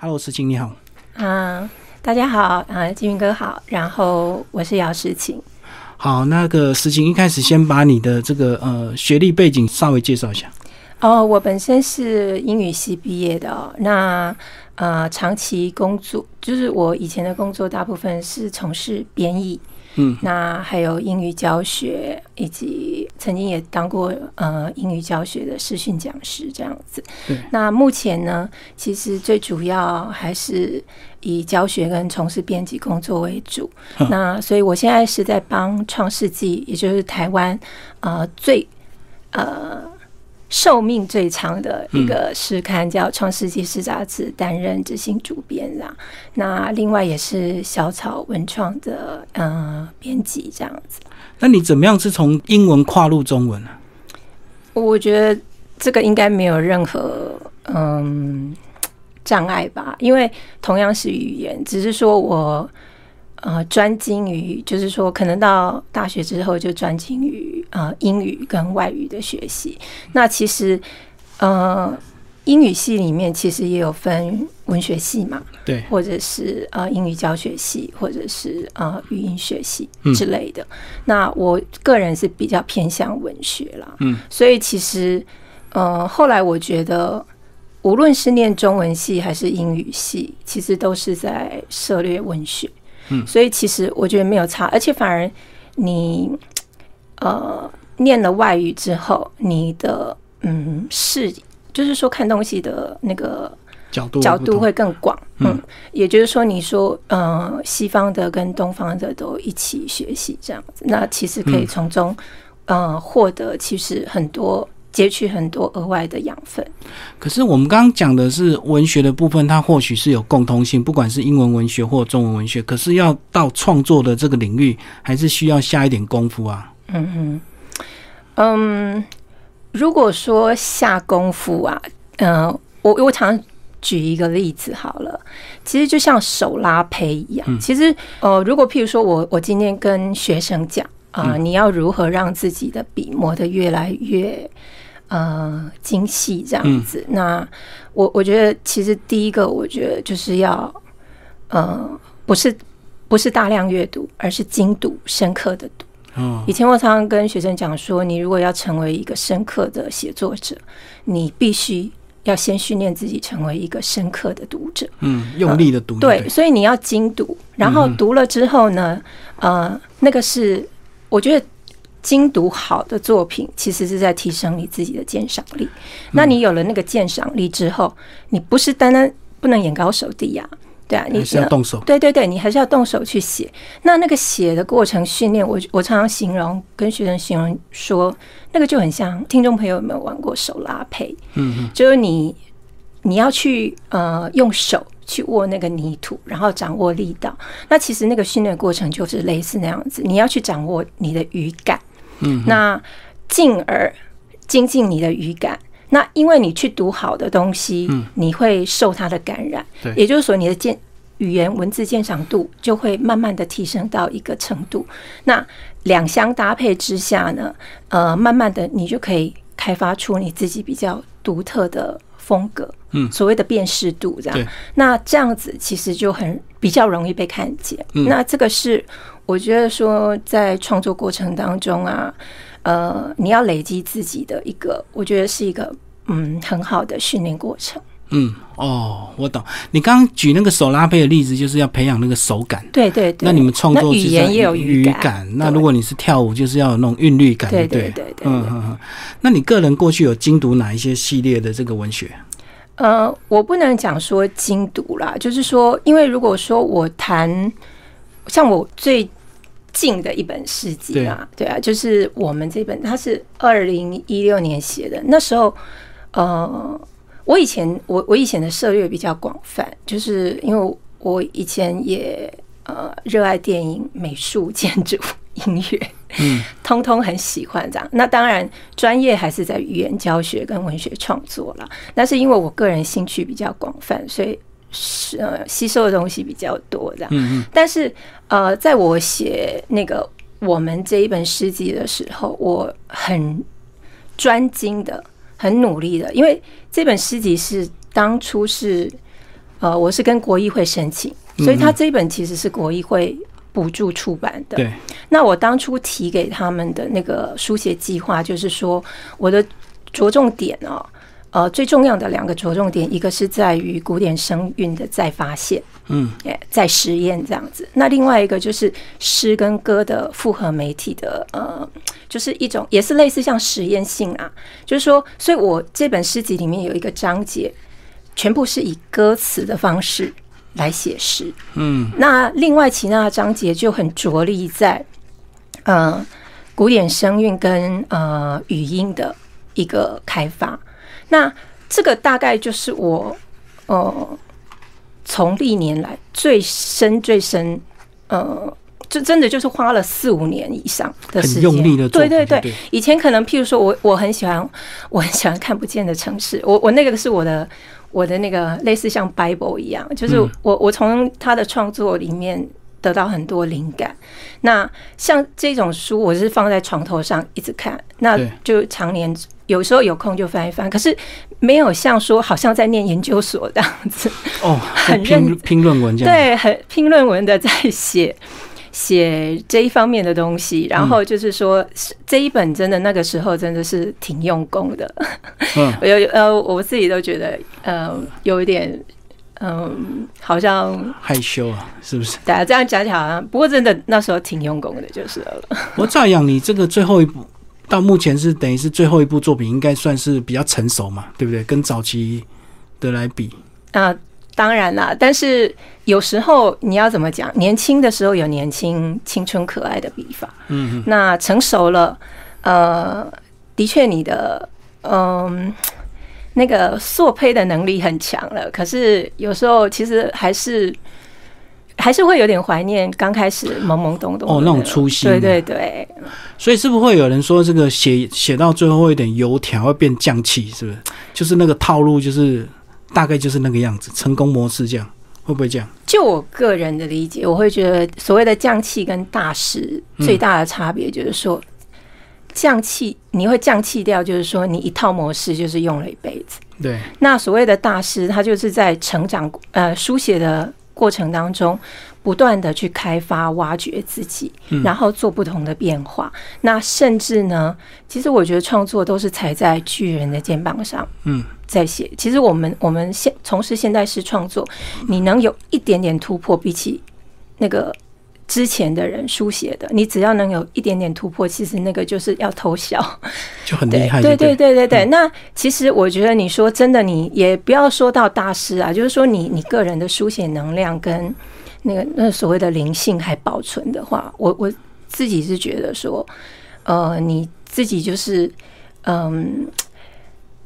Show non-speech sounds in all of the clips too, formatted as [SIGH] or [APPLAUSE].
Hello，石晴你好。啊，大家好啊，金云哥好。然后我是姚石晴。好，那个石晴一开始先把你的这个呃学历背景稍微介绍一下。哦，我本身是英语系毕业的。那呃，长期工作就是我以前的工作大部分是从事编译。嗯，那还有英语教学，以及曾经也当过呃英语教学的视训讲师这样子。那目前呢，其实最主要还是以教学跟从事编辑工作为主。那所以我现在是在帮创世纪，也就是台湾呃最呃。寿命最长的一个诗刊叫《创世纪诗杂志》，担任执行主编啦。那另外也是小草文创的呃编辑这样子。那你怎么样是从英文跨入中文呢？我觉得这个应该没有任何嗯障碍吧，因为同样是语言，只是说我。呃，专精于就是说，可能到大学之后就专精于呃英语跟外语的学习。那其实呃英语系里面其实也有分文学系嘛，对，或者是呃英语教学系，或者是呃语音学系之类的。那我个人是比较偏向文学啦，嗯，所以其实呃后来我觉得，无论是念中文系还是英语系，其实都是在涉猎文学。嗯，所以其实我觉得没有差，而且反而你呃念了外语之后，你的嗯视就是说看东西的那个角度角度会更广。嗯，也就是说，你说呃西方的跟东方的都一起学习这样子，那其实可以从中呃获得其实很多。截取很多额外的养分。可是我们刚刚讲的是文学的部分，它或许是有共通性，不管是英文文学或中文文学。可是要到创作的这个领域，还是需要下一点功夫啊。嗯嗯嗯，如果说下功夫啊，嗯，我我常举一个例子好了，其实就像手拉胚一样。其实呃，如果譬如说我我今天跟学生讲啊，你要如何让自己的笔磨得越来越。呃，精细这样子。那我我觉得，其实第一个，我觉得就是要，呃，不是不是大量阅读，而是精读、深刻的读。嗯，以前我常常跟学生讲说，你如果要成为一个深刻的写作者，你必须要先训练自己成为一个深刻的读者。嗯，用力的读。对，所以你要精读，然后读了之后呢，呃，那个是我觉得。精读好的作品，其实是在提升你自己的鉴赏力。那你有了那个鉴赏力之后，你不是单单不能眼高手低呀，对啊，你是要动手。对对对，你还是要动手去写。那那个写的过程训练，我我常常形容跟学生形容说，那个就很像听众朋友有没有玩过手拉胚？嗯嗯，就是你你要去呃用手去握那个泥土，然后掌握力道。那其实那个训练过程就是类似那样子，你要去掌握你的语感。嗯，那进而精进你的语感。那因为你去读好的东西，嗯，你会受它的感染。对，也就是说，你的鉴语言文字鉴赏度就会慢慢的提升到一个程度。那两相搭配之下呢，呃，慢慢的你就可以开发出你自己比较独特的风格。嗯，所谓的辨识度这样。那这样子其实就很比较容易被看见。嗯那这个是。我觉得说，在创作过程当中啊，呃，你要累积自己的一个，我觉得是一个嗯很好的训练过程。嗯，哦，我懂。你刚刚举那个手拉胚的例子，就是要培养那个手感。对对对。那你们创作语言也有语感。那如果你是跳舞，就是要有那种韵律感，对对对对。嗯嗯嗯。那你个人过去有精读哪一些系列的这个文学？呃，我不能讲说精读啦，就是说，因为如果说我谈，像我最。近的一本诗集啊，对啊，就是我们这本，它是二零一六年写的。那时候，呃，我以前我我以前的涉猎比较广泛，就是因为我以前也呃热爱电影、美术、建筑、音乐，嗯，[LAUGHS] 通通很喜欢这样。那当然，专业还是在语言教学跟文学创作了。那是因为我个人兴趣比较广泛，所以。是呃，吸收的东西比较多这样。嗯嗯。但是呃，在我写那个我们这一本诗集的时候，我很专精的、很努力的，因为这本诗集是当初是呃，我是跟国议会申请，所以他这一本其实是国议会补助出版的。对，那我当初提给他们的那个书写计划，就是说我的着重点哦，呃，最重要的两个着重点，一个是在于古典声韵的再发现，嗯，哎，在实验这样子。那另外一个就是诗跟歌的复合媒体的，呃，就是一种也是类似像实验性啊，就是说，所以我这本诗集里面有一个章节。全部是以歌词的方式来写诗，嗯，那另外其他的章节就很着力在，呃，古典声韵跟呃语音的一个开发。那这个大概就是我呃从历年来最深最深，呃，就真的就是花了四五年以上的时间，用力的对对对。以前可能譬如说我我很喜欢我很喜欢看不见的城市，我我那个是我的。我的那个类似像 Bible 一样，就是我我从他的创作里面得到很多灵感。那像这种书，我是放在床头上一直看，那就常年有时候有空就翻一翻。可是没有像说好像在念研究所这样子哦，很拼拼论文这样，对，很拼论文的在写。写这一方面的东西，然后就是说这一本真的那个时候真的是挺用功的，[LAUGHS] 我有呃我自己都觉得呃有一点嗯好像害羞啊，是不是？大家这样讲起来好像，不过真的那时候挺用功的，就是了。我照样，你这个最后一部到目前是等于是最后一部作品，应该算是比较成熟嘛，对不对？跟早期的来比啊。当然啦，但是有时候你要怎么讲？年轻的时候有年轻、青春、可爱的笔法，嗯，那成熟了，呃，的确你的嗯那个塑胚的能力很强了。可是有时候其实还是还是会有点怀念刚开始懵懵懂懂哦那种初心，对对对。所以是不是会有人说这个写写到最后会有点油条，会变匠气？是不是？就是那个套路，就是。大概就是那个样子，成功模式这样会不会这样？就我个人的理解，我会觉得所谓的降气跟大师最大的差别就是说，降气你会降气掉，就是说你一套模式就是用了一辈子。对。那所谓的大师，他就是在成长呃书写的过程当中，不断的去开发、挖掘自己，然后做不同的变化。那甚至呢，其实我觉得创作都是踩在巨人的肩膀上。嗯。在写，其实我们我们现从事现代诗创作，你能有一点点突破，比起那个之前的人书写的，你只要能有一点点突破，其实那个就是要偷笑，就很 [LAUGHS] 厉害。对对对对对。那其实我觉得，你说真的，你也不要说到大师啊，就是说你你个人的书写能量跟那个那所谓的灵性还保存的话，我我自己是觉得说，呃，你自己就是嗯。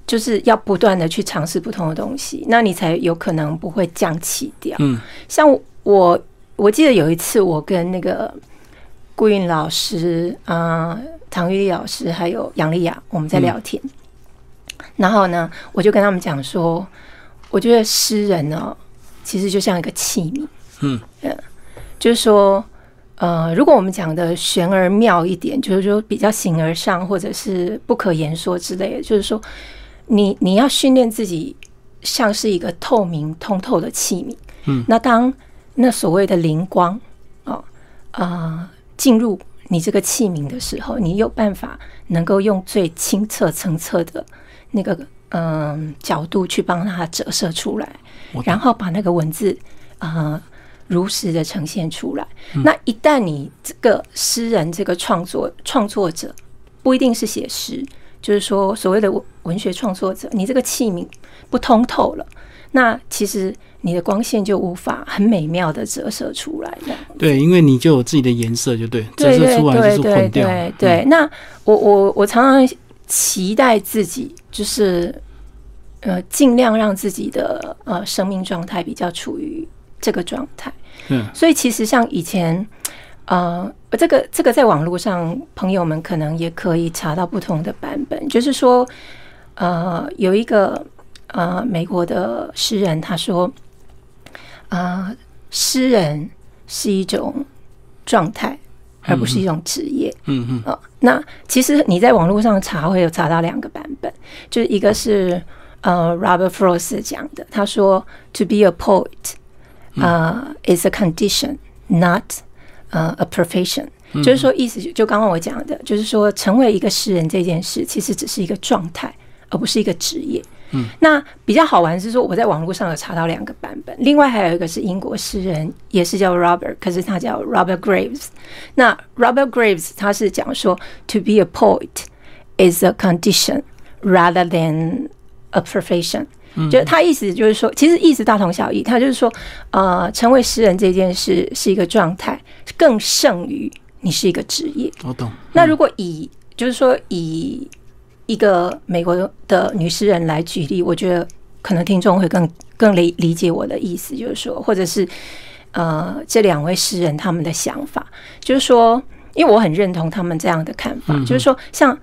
就是要不断的去尝试不同的东西，那你才有可能不会降气掉。嗯，像我，我记得有一次我跟那个顾韵老师啊、唐玉丽老师还有杨丽雅，我们在聊天，然后呢，我就跟他们讲说，我觉得诗人呢，其实就像一个器皿。嗯，就是说，呃，如果我们讲的玄而妙一点，就是说比较形而上，或者是不可言说之类的，就是说。你你要训练自己像是一个透明通透的器皿，嗯，那当那所谓的灵光哦啊进入你这个器皿的时候，你有办法能够用最清澈澄澈的那个嗯角度去帮它折射出来，然后把那个文字啊如实的呈现出来。那一旦你这个诗人这个创作创作者不一定是写诗。就是说，所谓的文学创作者，你这个器皿不通透了，那其实你的光线就无法很美妙的折射出来的。对，因为你就有自己的颜色，就对，折射出来就是混掉。对对，那我我我常常期待自己，就是呃，尽量让自己的呃生命状态比较处于这个状态。嗯，所以其实像以前。呃，这个这个在网络上，朋友们可能也可以查到不同的版本。就是说，呃，有一个呃美国的诗人，他说，啊，诗人是一种状态，而不是一种职业。嗯嗯。那其实你在网络上查，会有查到两个版本，就是一个是呃，Robert Frost 讲的，他说：“To be a poet，呃，is a condition, not 呃 a profession。”就是说，意思就刚刚我讲的，就是说，成为一个诗人这件事，其实只是一个状态，而不是一个职业。嗯，那比较好玩是说，我在网络上有查到两个版本，另外还有一个是英国诗人，也是叫 Robert，可是他叫 Robert Graves。那 Robert Graves 他是讲说，To be a poet is a condition rather than a profession。就他意思就是说，其实意思大同小异。他就是说，呃，成为诗人这件事是一个状态，更胜于你是一个职业。我懂。那如果以就是说以一个美国的女诗人来举例，我觉得可能听众会更更理理解我的意思，就是说，或者是呃，这两位诗人他们的想法，就是说，因为我很认同他们这样的看法，就是说，像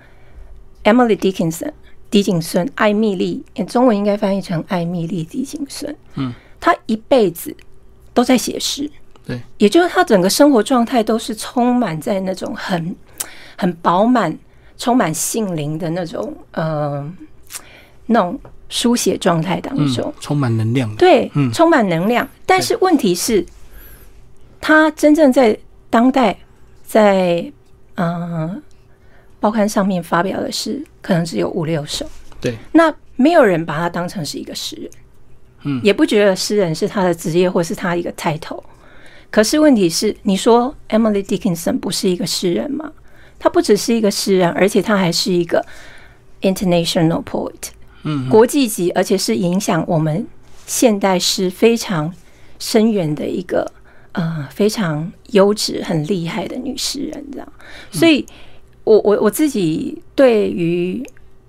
Emily Dickinson。狄景孙，艾蜜莉，中文应该翻译成艾蜜莉·狄景孙。嗯，他一辈子都在写诗，对，也就是他整个生活状态都是充满在那种很很饱满、充满性灵的那种呃那种书写状态当中，充满能量。对，充满能量。但是问题是，他真正在当代，在嗯。报刊上面发表的诗可能只有五六首，对，那没有人把他当成是一个诗人，嗯，也不觉得诗人是他的职业或是他一个 title。可是问题是，你说 Emily Dickinson 不是一个诗人吗？他不只是一个诗人，而且他还是一个 international poet，嗯，国际级，而且是影响我们现代诗非常深远的一个呃非常优质、很厉害的女诗人，这样，所以。我我我自己对于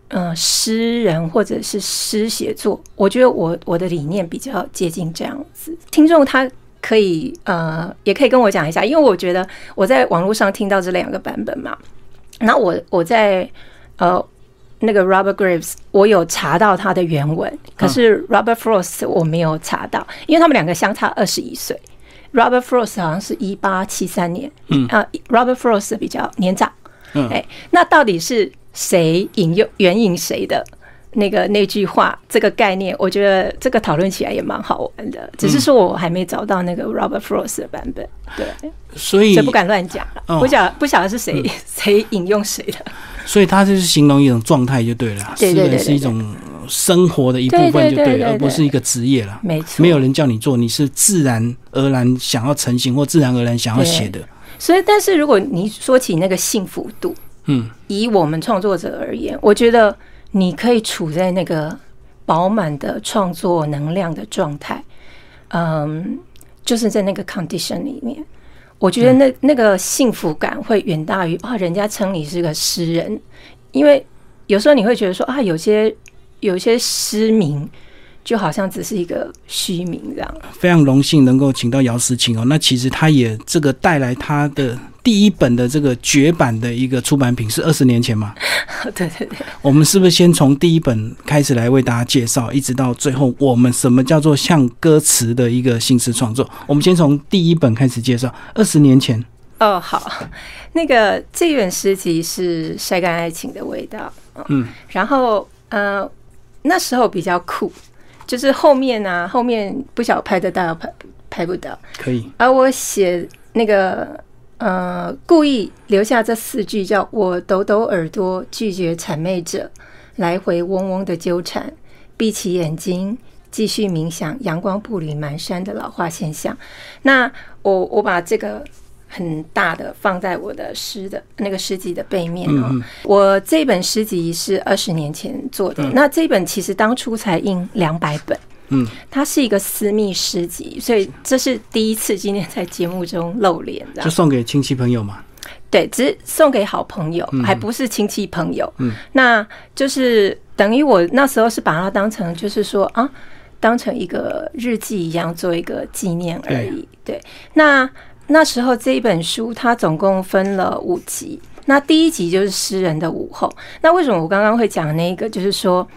呃诗人或者是诗写作，我觉得我我的理念比较接近这样子。听众他可以呃也可以跟我讲一下，因为我觉得我在网络上听到这两个版本嘛。那我我在呃那个 Robert Graves，我有查到他的原文，可是 Robert Frost 我没有查到，因为他们两个相差二十一岁。Robert Frost 好像是一八七三年，嗯啊，Robert Frost 比较年长。嗯，哎，那到底是谁引用援引谁的那个那句话？这个概念，我觉得这个讨论起来也蛮好玩的。只是说我还没找到那个 Robert Frost 的版本，对，所以这不敢乱讲不晓不晓得是谁谁引用谁的。所以他就是形容一种状态就对了，对对对，是一种生活的一部分就对了，而不是一个职业了。没错，没有人叫你做，你是自然而然想要成型或自然而然想要写的。所以，但是如果你说起那个幸福度，嗯，以我们创作者而言，我觉得你可以处在那个饱满的创作能量的状态，嗯，就是在那个 condition 里面，我觉得那那个幸福感会远大于啊，人家称你是个诗人，因为有时候你会觉得说啊，有些有些诗名。就好像只是一个虚名这样。非常荣幸能够请到姚思琴哦，那其实他也这个带来他的第一本的这个绝版的一个出版品是二十年前嘛？[LAUGHS] 对对对。我们是不是先从第一本开始来为大家介绍，一直到最后我们什么叫做像歌词的一个新式创作？我们先从第一本开始介绍。二十年前。哦，好，[LAUGHS] 那个这本诗集是《晒干爱情的味道》。嗯。然后呃，那时候比较酷。就是后面啊，后面不晓得拍得到拍拍不到，可以。而我写那个呃，故意留下这四句，叫我抖抖耳朵，拒绝谄媚者来回嗡嗡的纠缠，闭起眼睛继续冥想，阳光步履蹒跚的老化现象。那我我把这个。很大的放在我的诗的那个诗集的背面哦。我这本诗集是二十年前做的，那这本其实当初才印两百本。嗯，它是一个私密诗集，所以这是第一次今天在节目中露脸，就送给亲戚朋友嘛？对，只是送给好朋友，还不是亲戚朋友。嗯，那就是等于我那时候是把它当成，就是说啊，当成一个日记一样做一个纪念而已。对，那。那时候这一本书它总共分了五集，那第一集就是诗人的午后。那为什么我刚刚会讲那个？就是说，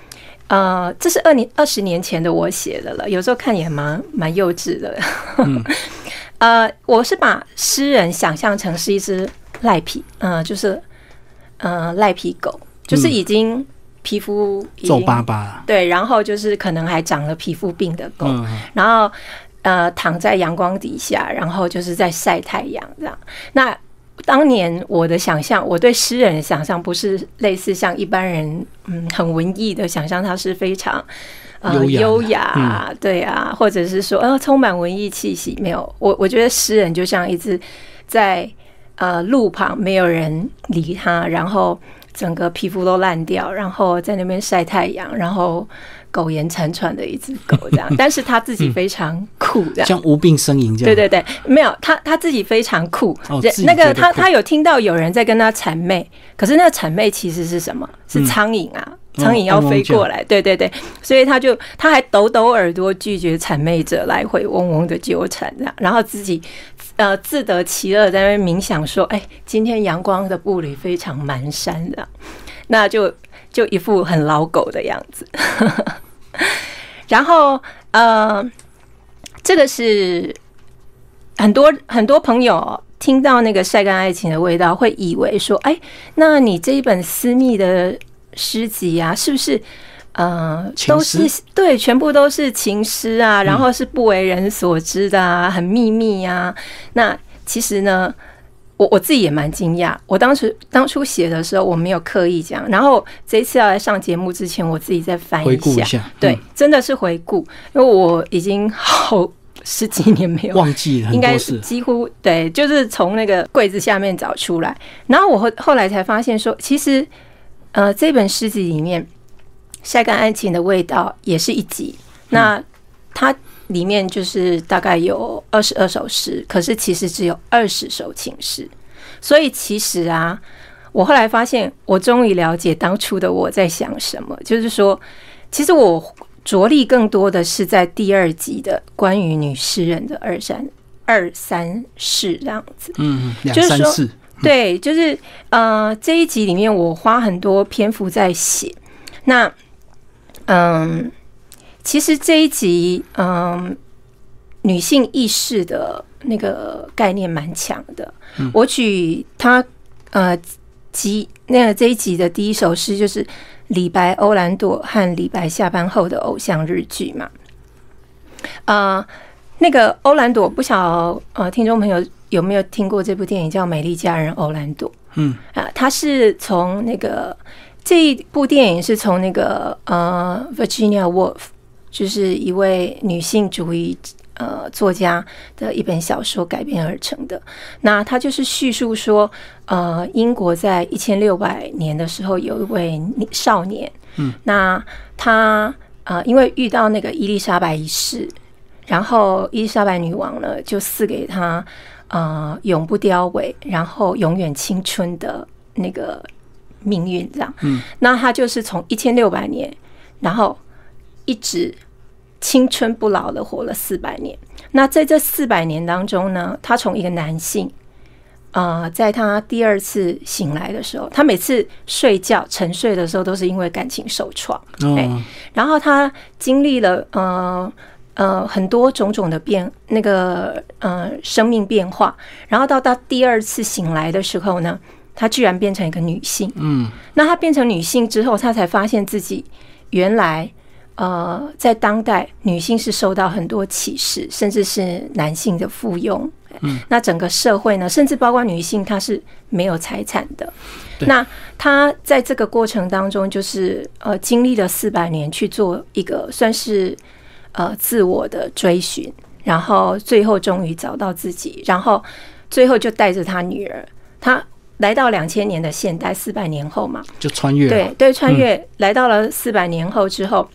呃，这是二年二十年前的我写的了，有时候看也蛮蛮幼稚的。[LAUGHS] 呃，我是把诗人想象成是一只赖皮，呃，就是呃赖皮狗，就是已经皮肤皱巴巴，对，然后就是可能还长了皮肤病的狗，然后呃躺在阳光底下，然后就是在晒太阳这样。那当年我的想象，我对诗人的想象不是类似像一般人嗯很文艺的想象，他是非常呃优雅，对啊，或者是说呃充满文艺气息。没有，我我觉得诗人就像一只在呃路旁没有人理他，然后。整个皮肤都烂掉，然后在那边晒太阳，然后苟延残喘的一只狗这样，[LAUGHS] 但是他自己非常酷，这样像无病呻吟这样。对对对，没有他他自己非常酷。哦，那个他他有听到有人在跟他谄媚，可是那个谄媚其实是什么？是苍蝇啊，苍蝇要飞过来。对对对，所以他就他还抖抖耳朵拒绝谄媚者来回嗡嗡的纠缠这样，然后自己。呃，自得其乐，在那边冥想说：“哎，今天阳光的步履非常蹒跚的，那就就一副很老狗的样子。[LAUGHS] ”然后，呃，这个是很多很多朋友听到那个晒干爱情的味道，会以为说：“哎，那你这一本私密的诗集啊，是不是？”呃，都是对，全部都是情诗啊，然后是不为人所知的啊，很秘密啊。那其实呢，我我自己也蛮惊讶。我当时当初写的时候，我没有刻意讲。然后这一次要来上节目之前，我自己再翻一下，对，真的是回顾，因为我已经好 [LAUGHS] 十几年没有忘记了，应该是几乎对，就是从那个柜子下面找出来。然后我后后来才发现说，其实呃，这本诗集里面。晒干爱情的味道也是一集，那它里面就是大概有二十二首诗，可是其实只有二十首情诗。所以其实啊，我后来发现，我终于了解当初的我在想什么，就是说，其实我着力更多的是在第二集的关于女诗人的二三二三事这样子。嗯，两三四，对，就是呃这一集里面我花很多篇幅在写那。嗯，其实这一集，嗯，女性意识的那个概念蛮强的。我举他呃集那个这一集的第一首诗，就是李白、欧兰朵和李白下班后的偶像日剧嘛。啊，那个欧兰朵，不晓呃听众朋友有没有听过这部电影叫《美丽佳人欧兰朵》？嗯啊，它是从那个。这一部电影是从那个呃，Virginia Woolf，就是一位女性主义呃作家的一本小说改编而成的。那他就是叙述说，呃，英国在一千六百年的时候，有一位少年，嗯，那他呃，因为遇到那个伊丽莎白一世，然后伊丽莎白女王呢，就赐给他呃永不凋萎，然后永远青春的那个。命运这样，嗯，那他就是从一千六百年，然后一直青春不老的活了四百年。那在这四百年当中呢，他从一个男性，呃，在他第二次醒来的时候，他每次睡觉沉睡的时候都是因为感情受创，哦，然后他经历了呃呃很多种种的变那个呃生命变化，然后到他第二次醒来的时候呢。她居然变成一个女性，嗯，那她变成女性之后，她才发现自己原来呃，在当代女性是受到很多歧视，甚至是男性的附庸。嗯，那整个社会呢，甚至包括女性，她是没有财产的。那她在这个过程当中，就是呃，经历了四百年去做一个算是呃自我的追寻，然后最后终于找到自己，然后最后就带着她女儿，她。来到两千年的现代，四百年后嘛，就穿越对对，穿越来到了四百年后之后，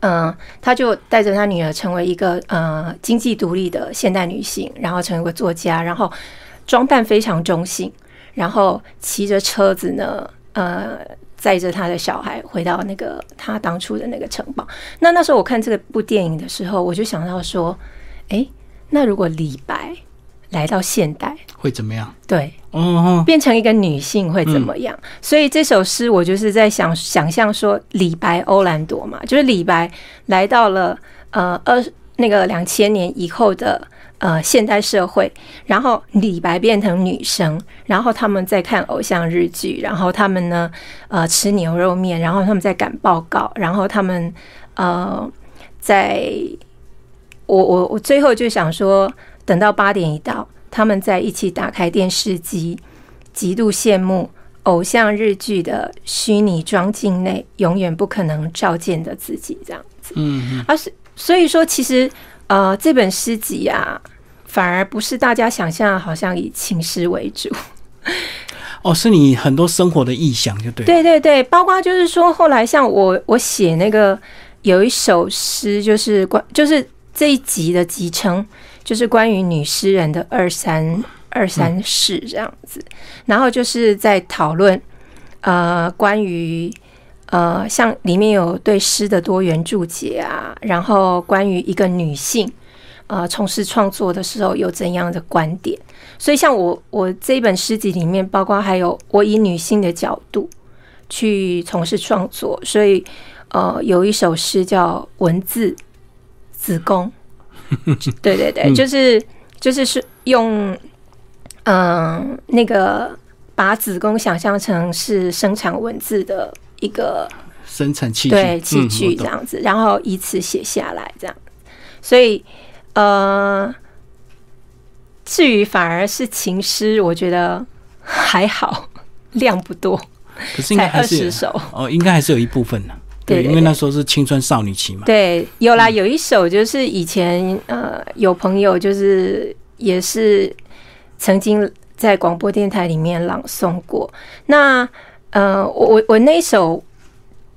嗯，他就带着他女儿成为一个呃经济独立的现代女性，然后成为个作家，然后装扮非常中性，然后骑着车子呢，呃，载着他的小孩回到那个他当初的那个城堡。那那时候我看这个部电影的时候，我就想到说，哎，那如果李白。来到现代会怎么样？对，哦，变成一个女性会怎么样？所以这首诗我就是在想想象说，李白、欧兰朵嘛，就是李白来到了呃二那个两千年以后的呃现代社会，然后李白变成女生，然后他们在看偶像日剧，然后他们呢呃吃牛肉面，然后他们在赶报告，然后他们呃在，我我我最后就想说，等到八点一到，他们在一起打开电视机，极度羡慕偶像日剧的虚拟装境内永远不可能照见的自己，这样子，嗯，而是。所以说，其实，呃，这本诗集啊，反而不是大家想象，好像以情诗为主。[LAUGHS] 哦，是你很多生活的意象，就对。对对对，包括就是说，后来像我，我写那个有一首诗，就是关，就是这一集的集称，就是关于女诗人的二三二三事这样子，然后就是在讨论，呃，关于。呃，像里面有对诗的多元注解啊，然后关于一个女性，呃，从事创作的时候有怎样的观点？所以，像我我这一本诗集里面，包括还有我以女性的角度去从事创作，所以呃，有一首诗叫《文字子宫》，[LAUGHS] 对对对，就是就是是用嗯那个把子宫想象成是生产文字的。一个生产器具，对器具这样子，然后以此写下来这样，所以呃，至于反而是情诗，我觉得还好，[LAUGHS] 量不多，可是应该还是首哦，应该还是有一部分呢。对，因为那时候是青春少女期嘛。对，有啦，有一首就是以前呃，有朋友就是也是曾经在广播电台里面朗诵过那。呃，我我我那首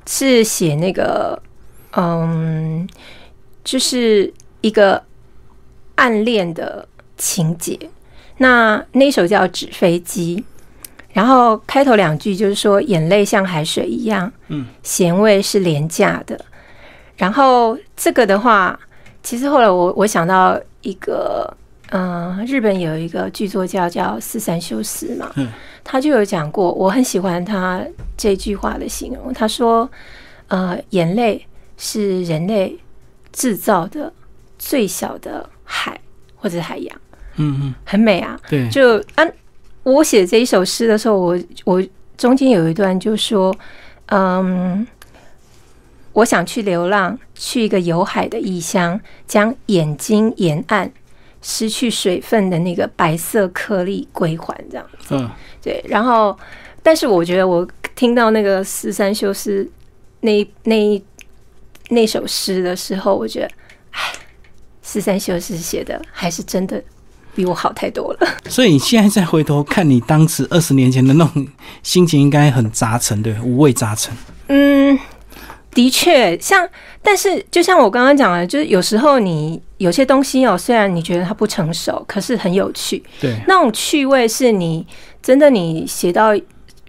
是写那个，嗯，就是一个暗恋的情节。那那首叫《纸飞机》，然后开头两句就是说，眼泪像海水一样，嗯，咸味是廉价的。然后这个的话，其实后来我我想到一个，嗯，日本有一个剧作家叫四三修斯嘛，嗯。他就有讲过，我很喜欢他这句话的形容。他说：“呃，眼泪是人类制造的最小的海或者海洋。”嗯嗯，很美啊。对，就啊，我写这一首诗的时候，我我中间有一段就说：“嗯，我想去流浪，去一个有海的异乡，将眼睛沿岸失去水分的那个白色颗粒归还。”这样子。嗯。对，然后，但是我觉得我听到那个四三修斯那那那首诗的时候，我觉得，哎，四三修斯写的还是真的比我好太多了。所以你现在再回头看你当时二十年前的那种心情，应该很杂陈，对，五味杂陈。嗯，的确，像，但是就像我刚刚讲的，就是有时候你有些东西哦，虽然你觉得它不成熟，可是很有趣。对，那种趣味是你。真的，你写到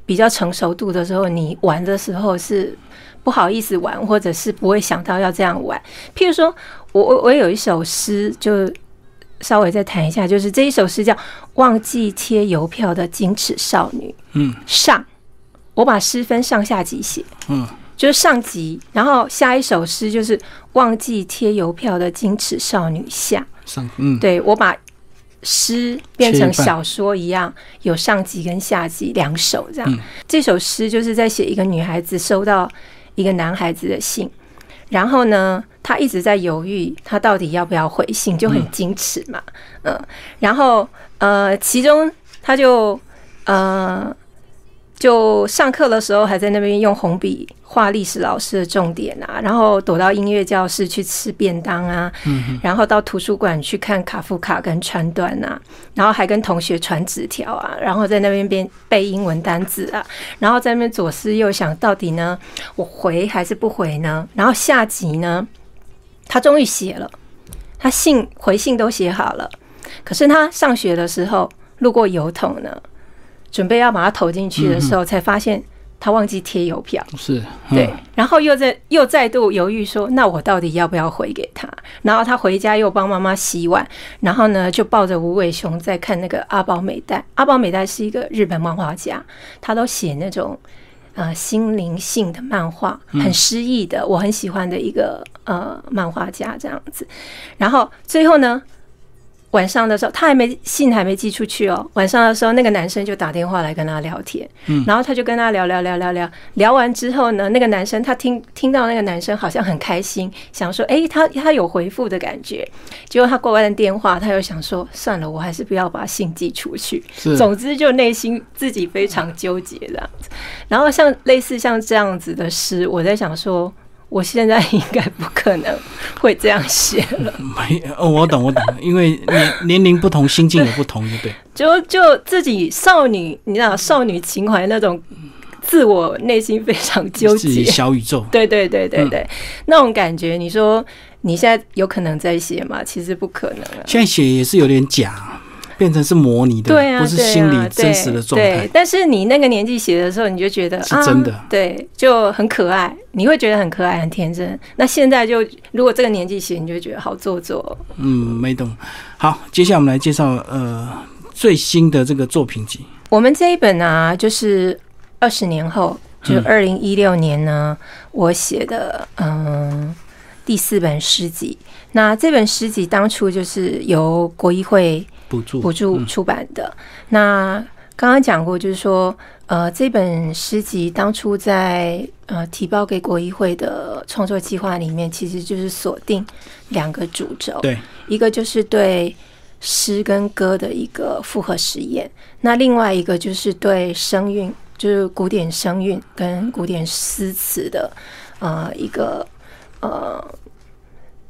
比较成熟度的时候，你玩的时候是不好意思玩，或者是不会想到要这样玩。譬如说，我我我有一首诗，就稍微再谈一下，就是这一首诗叫《忘记贴邮票的矜持少女》。嗯，上，我把诗分上下集写。嗯，就是上集，然后下一首诗就是《忘记贴邮票的矜持少女》下。上，嗯，对我把。诗变成小说一样，有上集跟下集两首这样。这首诗就是在写一个女孩子收到一个男孩子的信，然后呢，她一直在犹豫，他到底要不要回信，就很矜持嘛，嗯。然后呃，其中他就呃。就上课的时候还在那边用红笔画历史老师的重点啊，然后躲到音乐教室去吃便当啊，嗯然后到图书馆去看卡夫卡跟川端啊，然后还跟同学传纸条啊，然后在那边边背英文单字啊，然后在那边左思右想，到底呢我回还是不回呢？然后下集呢，他终于写了，他信回信都写好了，可是他上学的时候路过邮筒呢。准备要把它投进去的时候，才发现他忘记贴邮票。是，对，然后又在又再度犹豫说：“那我到底要不要回给他？”然后他回家又帮妈妈洗碗，然后呢就抱着无尾熊在看那个阿宝美代。阿宝美代是一个日本漫画家，他都写那种呃心灵性的漫画，很诗意的，我很喜欢的一个呃漫画家这样子。然后最后呢？晚上的时候，他还没信还没寄出去哦。晚上的时候，那个男生就打电话来跟他聊天，嗯，然后他就跟他聊聊聊聊聊，聊完之后呢，那个男生他听听到那个男生好像很开心，想说，哎，他他有回复的感觉。结果他挂完电话，他又想说，算了，我还是不要把信寄出去。总之就内心自己非常纠结这样子。然后像类似像这样子的诗，我在想说。我现在应该不可能会这样写了。没，哦，我懂，我懂，因为年年龄不同，心境也不同，对不对？就就自己少女，你知道少女情怀那种自我内心非常纠结，小宇宙。对对对对对，那种感觉，你说你现在有可能在写吗？其实不可能啊。现在写也是有点假。变成是模拟的，不是心理真实的状态。但是你那个年纪写的时候，你就觉得是真的，对，就很可爱，你会觉得很可爱、很天真。那现在就如果这个年纪写，你就觉得好做作。嗯，没懂。好，接下来我们来介绍呃最新的这个作品集。我们这一本呢，就是二十年后，就二零一六年呢，我写的嗯第四本诗集。那这本诗集当初就是由国议会。补助补助出版的。那刚刚讲过，就是说，呃，这本诗集当初在呃提报给国议会的创作计划里面，其实就是锁定两个主轴，对，一个就是对诗跟歌的一个复合实验，那另外一个就是对声韵，就是古典声韵跟古典诗词的呃一个呃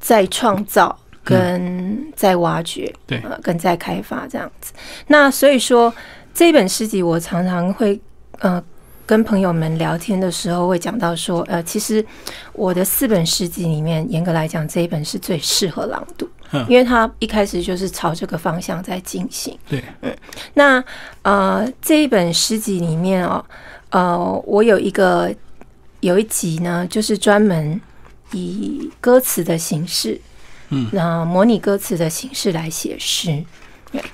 再创造。跟在挖掘，对，跟在开发这样子。那所以说，这本诗集我常常会呃跟朋友们聊天的时候会讲到说，呃，其实我的四本诗集里面，严格来讲，这一本是最适合朗读，因为它一开始就是朝这个方向在进行。对，嗯，那呃这一本诗集里面哦，呃，我有一个有一集呢，就是专门以歌词的形式。嗯，那模拟歌词的形式来写诗，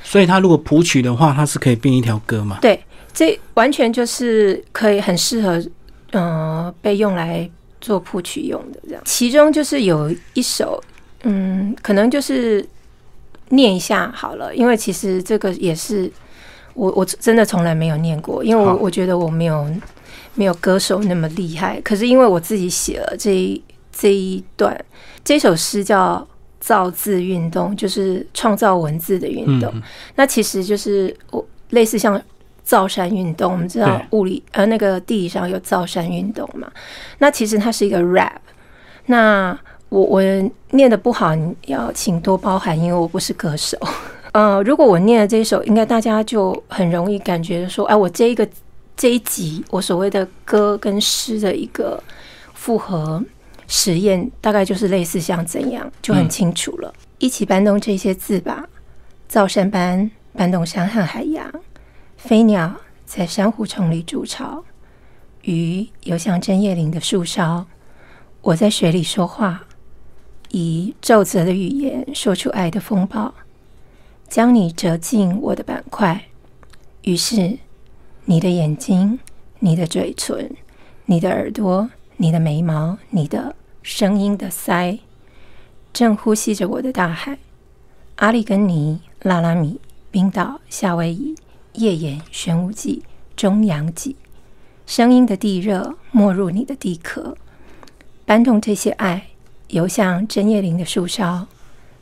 所以他如果谱曲的话，它是可以变一条歌嘛？对，这完全就是可以很适合，呃，被用来做谱曲用的这样。其中就是有一首，嗯，可能就是念一下好了，因为其实这个也是我我真的从来没有念过，因为我我觉得我没有没有歌手那么厉害。可是因为我自己写了这一这一段，这首诗叫。造字运动就是创造文字的运动，那其实就是我类似像造山运动。我们知道物理呃那个地理上有造山运动嘛，那其实它是一个 rap。那我我念的不好，你要请多包涵，因为我不是歌手。[LAUGHS] 呃，如果我念了这一首，应该大家就很容易感觉说，哎，我这一个这一集我所谓的歌跟诗的一个复合。实验大概就是类似像怎样，就很清楚了。一起搬动这些字吧，造山般搬动山和海洋，飞鸟在珊瑚丛里筑巢，鱼游向针叶林的树梢。我在水里说话，以皱褶的语言说出爱的风暴，将你折进我的板块。于是，你的眼睛，你的嘴唇，你的耳朵，你的眉毛，你的。声音的腮，正呼吸着我的大海。阿里根尼、拉拉米、冰岛、夏威夷、页岩、玄武纪、中洋纪，声音的地热没入你的地壳，搬动这些爱，游向针叶林的树梢，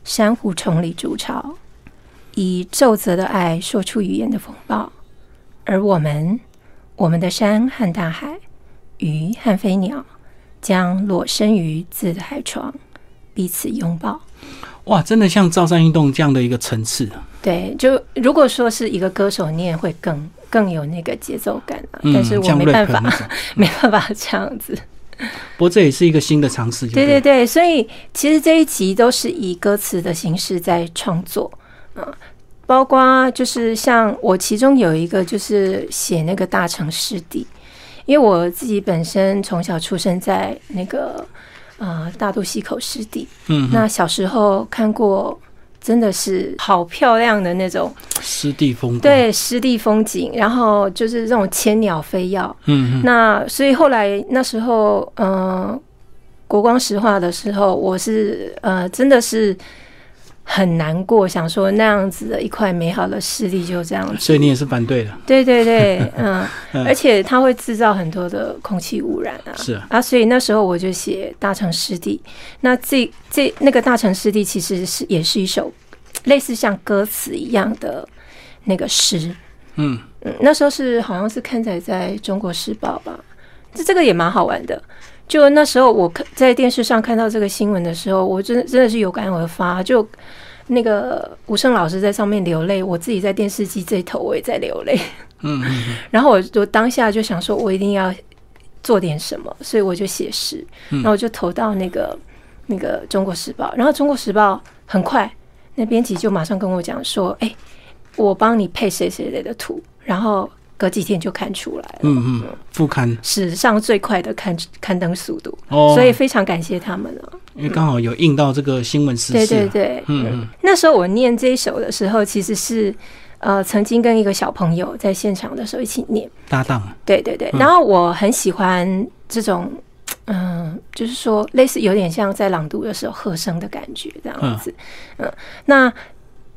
珊瑚丛里筑巢，以皱褶的爱说出语言的风暴。而我们，我们的山和大海，鱼和飞鸟。将裸身于字的海床，彼此拥抱。哇，真的像造山运动这样的一个层次。啊对，就如果说是一个歌手你也，会更更有那个节奏感啊。但是我没办法，[LAUGHS] 没办法这样子。不过这也是一个新的尝试。对对对，所以其实这一集都是以歌词的形式在创作嗯，包括就是像我其中有一个就是写那个大城市地。因为我自己本身从小出生在那个呃大肚溪口湿地，嗯，那小时候看过真的是好漂亮的那种湿地风景，对湿地风景，然后就是这种千鸟飞跃，嗯，那所以后来那时候，嗯，国光石化的时候，我是呃真的是很难过，想说那样子的一块美好的势力就这样子。所以你也是反对的。对对对，[LAUGHS] 嗯，而且它会制造很多的空气污染啊。是啊，所以那时候我就写大城湿地。那这这那个大城湿地其实是也是一首类似像歌词一样的那个诗。嗯嗯，那时候是好像是刊载在中国时报吧。这这个也蛮好玩的。就那时候，我看在电视上看到这个新闻的时候，我真的真的是有感而发。就那个吴胜老师在上面流泪，我自己在电视机这头我也在流泪。嗯嗯。然后我我当下就想说，我一定要做点什么，所以我就写诗，然后我就投到那个那个《中国时报》，然后《中国时报》很快，那编辑就马上跟我讲说：“哎，我帮你配谁谁谁的图。”然后。隔几天就看出来了，嗯嗯，副刊史上最快的刊刊登速度，哦，所以非常感谢他们了。因为刚好有印到这个新闻事对对对，嗯嗯。那时候我念这一首的时候，其实是呃曾经跟一个小朋友在现场的时候一起念搭档，对对对。然后我很喜欢这种，嗯，就是说类似有点像在朗读的时候和声的感觉这样子，嗯。那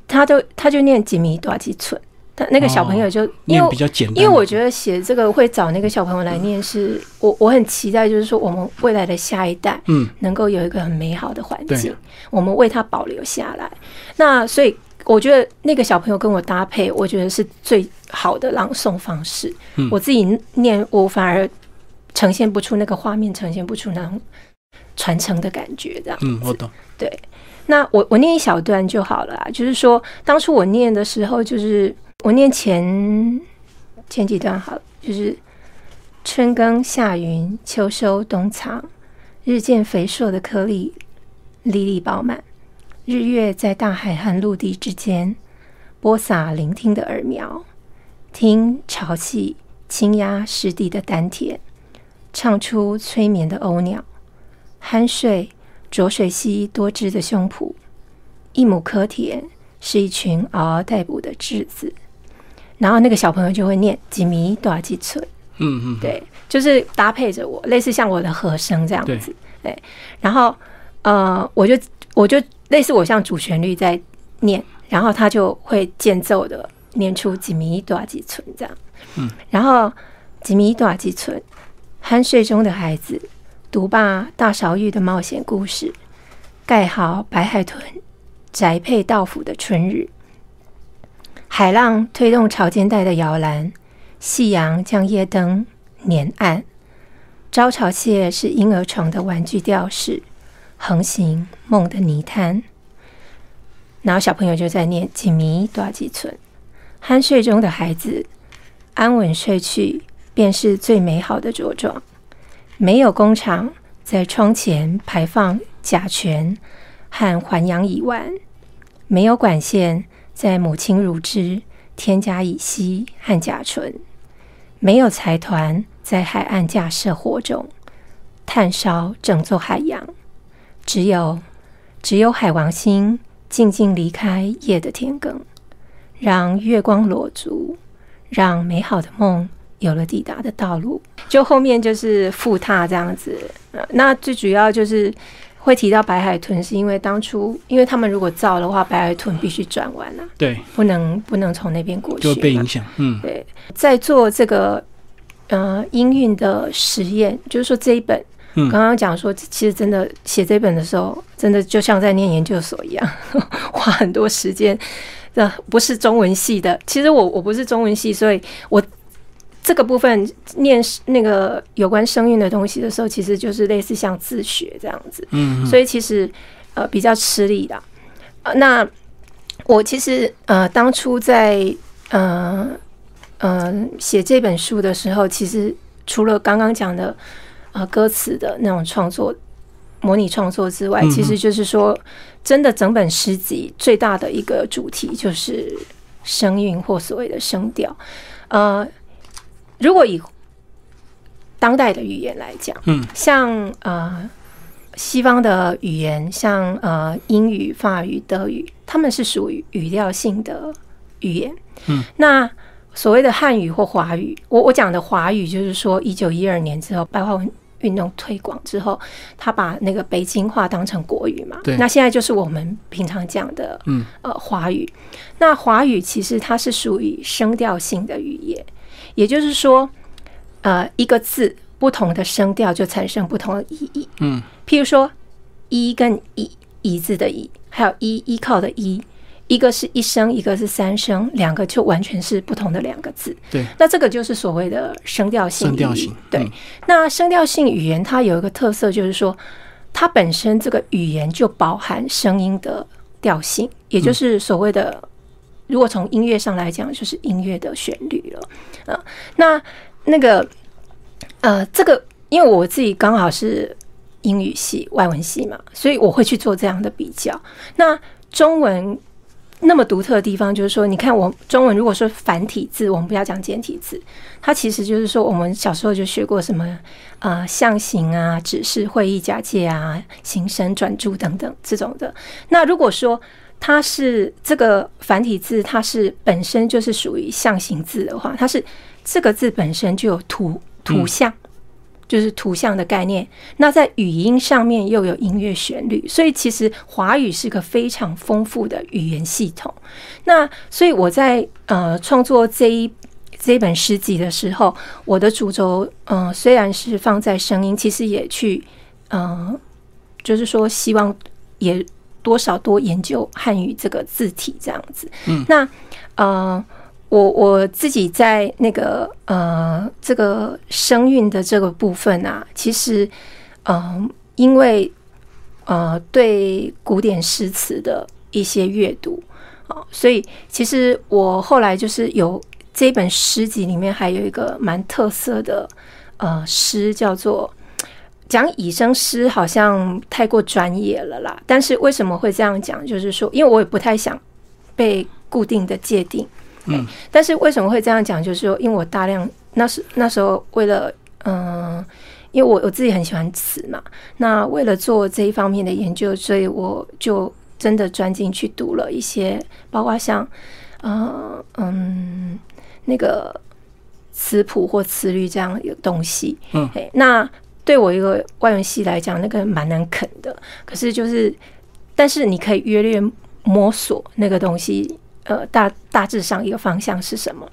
他就他就念几米多少几寸。他那个小朋友就因为比较简单，因为我觉得写这个会找那个小朋友来念，是我我很期待，就是说我们未来的下一代，嗯，能够有一个很美好的环境，我们为他保留下来。那所以我觉得那个小朋友跟我搭配，我觉得是最好的朗诵方式。我自己念，我反而呈现不出那个画面，呈现不出那种传承的感觉，这样。嗯，我懂。对，那我我念一小段就好了啊。就是说，当初我念的时候，就是。我念前前几段好了，就是春耕夏耘秋收冬藏，日渐肥硕的颗粒粒粒饱满，日月在大海和陆地之间播撒聆听的耳苗，听潮气轻压湿地的丹田，唱出催眠的鸥鸟，酣睡浊水溪多汁的胸脯，一亩柯田是一群嗷嗷待哺的稚子。然后那个小朋友就会念几米多少几寸，嗯嗯，对，就是搭配着我，类似像我的和声这样子，对。然后呃，我就我就类似我像主旋律在念，然后他就会间奏的念出几米多少几寸这样，嗯。然后几米多少几寸，酣睡中的孩子读罢大勺玉的冒险故事，盖好白海豚宅配到府的春日。海浪推动潮间带的摇篮，夕阳将夜灯碾暗。招潮蟹是婴儿床的玩具吊饰，横行梦的泥滩。然后小朋友就在念几米多少几寸，酣睡中的孩子安稳睡去，便是最美好的茁壮。没有工厂在窗前排放甲醛和环氧乙烷，没有管线。在母亲乳汁添加乙烯和甲醇，没有财团在海岸架设火种，炭烧整座海洋，只有只有海王星静静离开夜的田埂，让月光裸足，让美好的梦有了抵达的道路。就后面就是复踏这样子，那最主要就是。会提到白海豚，是因为当初，因为他们如果造的话，白海豚必须转弯啊，对，不能不能从那边过去，就被影响。嗯，对，在做这个呃音韵的实验，就是说这一本，刚刚讲说，其实真的写这本的时候，真的就像在念研究所一样，[LAUGHS] 花很多时间。的不是中文系的，其实我我不是中文系，所以我。这个部分念那个有关声韵的东西的时候，其实就是类似像自学这样子，嗯，所以其实呃比较吃力的。呃，那我其实呃当初在呃呃写这本书的时候，其实除了刚刚讲的呃歌词的那种创作、模拟创作之外，其实就是说，真的整本诗集最大的一个主题就是声韵或所谓的声调，呃。如果以当代的语言来讲，嗯，像呃西方的语言，像呃英语、法语、德语，他们是属于语调性的语言。嗯，那所谓的汉语或华语，我我讲的华语就是说，一九一二年之后，白话文运动推广之后，他把那个北京话当成国语嘛。对。那现在就是我们平常讲的，嗯，呃，华语。那华语其实它是属于声调性的语言，也就是说，呃，一个字不同的声调就产生不同的意义。嗯。譬如说，一跟一”一字的一，还有依依靠的依。一个是一声，一个是三声，两个就完全是不同的两个字。对，那这个就是所谓的声调性。声调性，对。那声调性语言它有一个特色，就是说它本身这个语言就包含声音的调性，也就是所谓的，如果从音乐上来讲，就是音乐的旋律了。呃，那那个呃，这个因为我自己刚好是英语系、外文系嘛，所以我会去做这样的比较。那中文。那么独特的地方就是说，你看我中文如果说繁体字，我们不要讲简体字，它其实就是说我们小时候就学过什么呃象形啊、指示、会意、假借啊、形声、转注等等这种的。那如果说它是这个繁体字，它是本身就是属于象形字的话，它是这个字本身就有图图像。就是图像的概念，那在语音上面又有音乐旋律，所以其实华语是个非常丰富的语言系统。那所以我在呃创作这一这一本诗集的时候，我的主轴嗯虽然是放在声音，其实也去嗯就是说希望也多少多研究汉语这个字体这样子。嗯，那呃。我我自己在那个呃这个声韵的这个部分啊，其实嗯，因为呃对古典诗词的一些阅读啊，所以其实我后来就是有这本诗集里面还有一个蛮特色的呃诗，叫做讲以声诗，好像太过专业了啦。但是为什么会这样讲？就是说，因为我也不太想被固定的界定。嗯，但是为什么会这样讲？就是说，因为我大量那时那时候为了嗯，因为我我自己很喜欢词嘛，那为了做这一方面的研究，所以我就真的钻进去读了一些，包括像嗯嗯那个词谱或词律这样的东西。嗯，那对我一个外文系来讲，那个蛮难啃的。可是就是，但是你可以约略摸索那个东西。呃，大大致上一个方向是什么？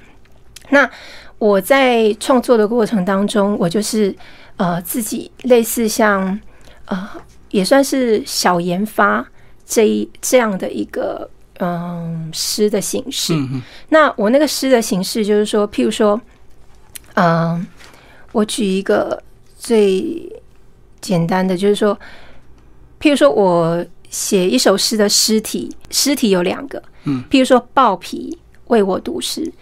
那我在创作的过程当中，我就是呃自己类似像呃也算是小研发这一这样的一个嗯诗的形式。那我那个诗的形式就是说，譬如说，嗯，我举一个最简单的，就是说，譬如说我。写一首诗的诗体，诗体有两个，嗯，譬如说豹皮为我读诗，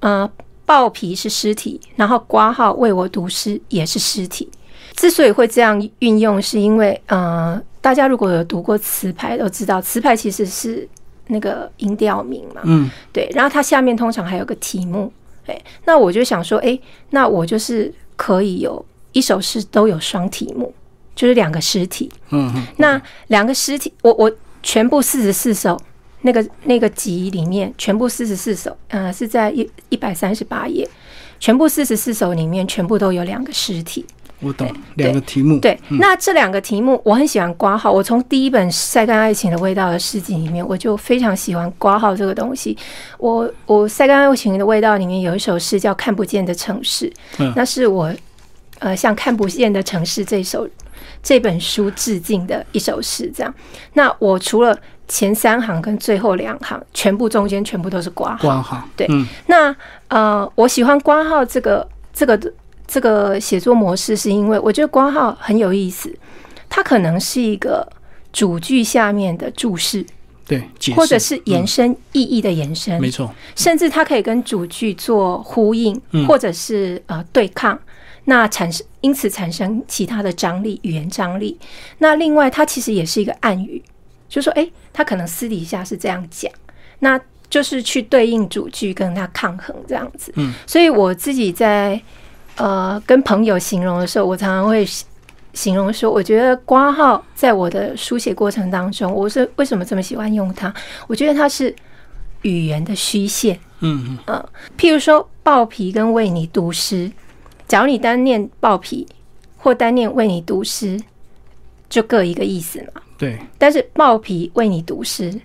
呃，豹皮是诗体，然后挂号为我读诗也是诗体。之所以会这样运用，是因为呃，大家如果有读过词牌，都知道词牌其实是那个音调名嘛，嗯，对，然后它下面通常还有个题目，哎，那我就想说，哎，那我就是可以有一首诗都有双题目。就是两个诗体，嗯，那两个诗体，我我全部四十四首，那个那个集里面全部四十四首，呃，是在一一百三十八页，全部四十四首里面全部都有两个诗体。我懂，两个题目。对，那这两个题目我很喜欢挂号。我从第一本《晒干爱情的味道》的诗集里面，我就非常喜欢挂号这个东西。我我《晒干爱情的味道》里面有一首诗叫《看不见的城市》，那是我呃向看不见的城市这首。这本书致敬的一首诗，这样。那我除了前三行跟最后两行，全部中间全部都是挂号。挂号，对。那呃，我喜欢挂号这个这个这个写作模式，是因为我觉得挂号很有意思。它可能是一个主句下面的注释，对，或者是延伸意义的延伸，没错。甚至它可以跟主句做呼应，或者是呃对抗。那产生，因此产生其他的张力，语言张力。那另外，它其实也是一个暗语，就说，哎，他可能私底下是这样讲，那就是去对应主句跟他抗衡这样子。嗯，所以我自己在呃跟朋友形容的时候，我常常会形容说，我觉得挂号在我的书写过程当中，我是为什么这么喜欢用它？我觉得它是语言的虚线。嗯嗯，譬如说，豹皮跟为你读诗。假如你单念豹皮，或单念为你读诗，就各一个意思嘛。对。但是豹皮为你读诗，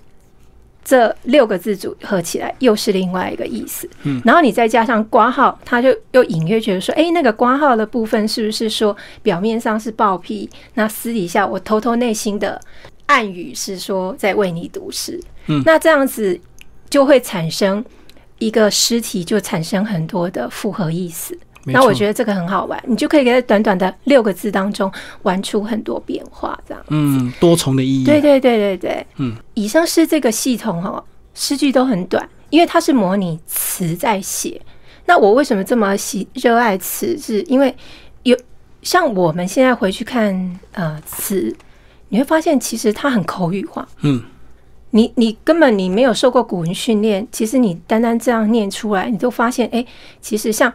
这六个字组合起来又是另外一个意思。嗯。然后你再加上挂号，他就又隐约觉得说，哎，那个挂号的部分是不是说表面上是豹皮，那私底下我偷偷内心的暗语是说在为你读诗。嗯。那这样子就会产生一个诗体，就产生很多的复合意思。那我觉得这个很好玩，你就可以在短短的六个字当中玩出很多变化，这样。嗯，多重的意义。对对对对对。嗯，以上是这个系统哈，诗句都很短，因为它是模拟词在写。那我为什么这么喜热爱词？是因为有像我们现在回去看呃词，你会发现其实它很口语化。嗯，你你根本你没有受过古文训练，其实你单单这样念出来，你就发现哎，其实像。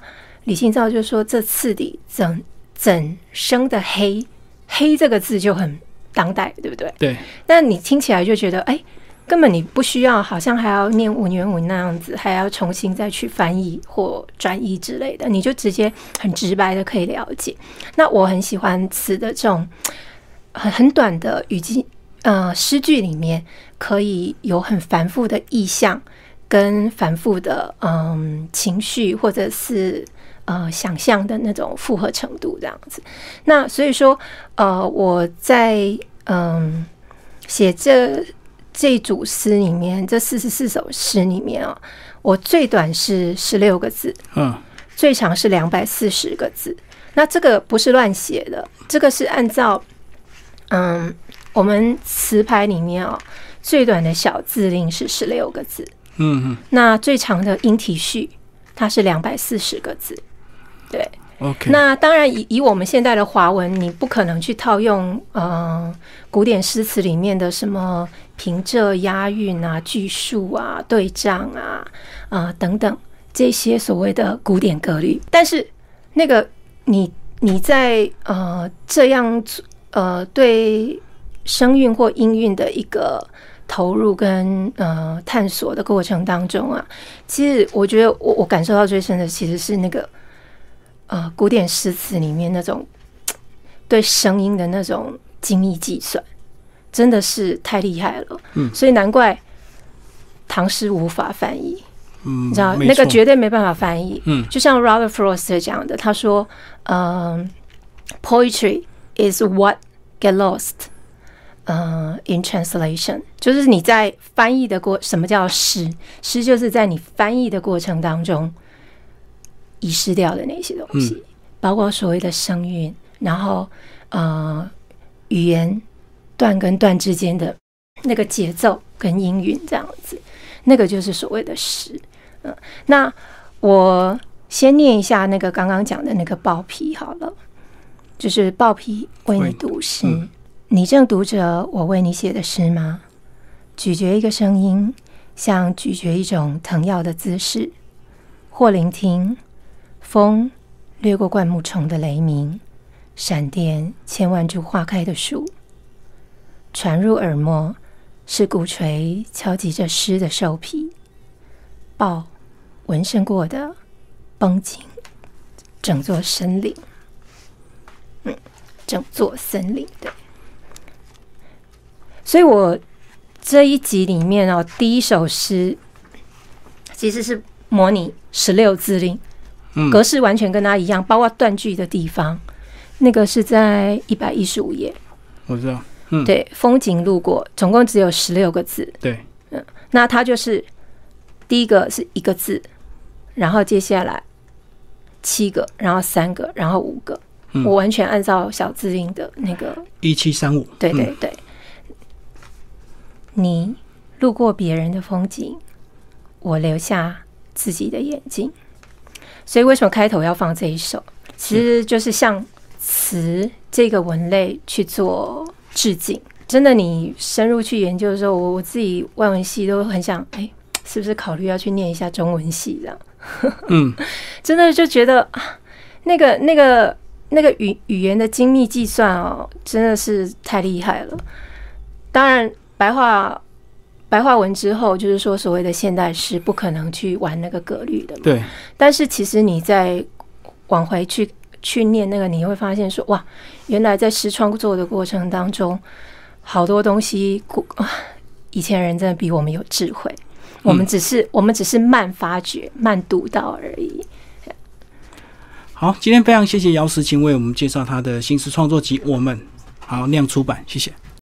李清照就说：“这次里整整生的黑？黑这个字就很当代，对不对？对。那你听起来就觉得，哎，根本你不需要，好像还要念文言文那样子，还要重新再去翻译或转译之类的，你就直接很直白的可以了解。那我很喜欢词的这种很很短的语境，呃，诗句里面可以有很繁复的意象跟繁复的嗯情绪，或者是。”呃，想象的那种复合程度这样子，那所以说，呃，我在嗯写这这组诗里面，这四十四首诗里面啊，我最短是十六个字，嗯，最长是两百四十个字。那这个不是乱写的，这个是按照嗯我们词牌里面啊，最短的小字令是十六个字，嗯嗯，那最长的音体序它是两百四十个字。对，OK。那当然，以以我们现代的华文，你不可能去套用呃古典诗词里面的什么平仄、押韵啊、句数啊、对仗啊啊等等这些所谓的古典格律。但是那个你你在呃这样呃对声韵或音韵的一个投入跟呃探索的过程当中啊，其实我觉得我我感受到最深的其实是那个。呃，古典诗词里面那种对声音的那种精密计算，真的是太厉害了。嗯，所以难怪唐诗无法翻译。嗯，你知道那个绝对没办法翻译。嗯，就像 Robert Frost 讲的，他说：“嗯，Poetry is what get lost，嗯，in translation，就是你在翻译的过，什么叫诗？诗就是在你翻译的过程当中。”遗失掉的那些东西，包括所谓的声韵，然后呃语言段跟段之间的那个节奏跟音韵这样子，那个就是所谓的诗。嗯，那我先念一下那个刚刚讲的那个豹皮好了，就是豹皮为你读诗，你正读着我为你写的诗吗？咀嚼一个声音，像咀嚼一种疼药的姿势，或聆听。风掠过灌木丛的雷鸣，闪电千万株花开的树，传入耳膜是鼓槌敲击着湿的兽皮，豹纹身过的绷紧整座森林，嗯，整座森林对。所以我这一集里面哦，第一首诗其实是模拟十六字令。格式完全跟他一样，包括断句的地方，那个是在一百一十五页。我知道，嗯，对，风景路过，总共只有十六个字。对，嗯，那它就是第一个是一个字，然后接下来七个，然后三个，然后五个。我完全按照小字音的那个一七三五。对对对，你路过别人的风景，我留下自己的眼睛。所以为什么开头要放这一首？其实就是向词这个文类去做致敬。真的，你深入去研究的时候，我我自己外文系都很想，哎，是不是考虑要去念一下中文系这样？嗯，[LAUGHS] 真的就觉得啊那个那个那个语语言的精密计算哦，真的是太厉害了。当然，白话。白话文之后，就是说所谓的现代诗不可能去玩那个格律的嘛。对。但是其实你在往回去去念那个，你会发现说，哇，原来在诗创作的过程当中，好多东西，以前人真的比我们有智慧，我们只是我们只是慢发掘、慢读到而已。好，今天非常谢谢姚时晴为我们介绍他的新诗创作集《我们》，好，亮出版，谢谢。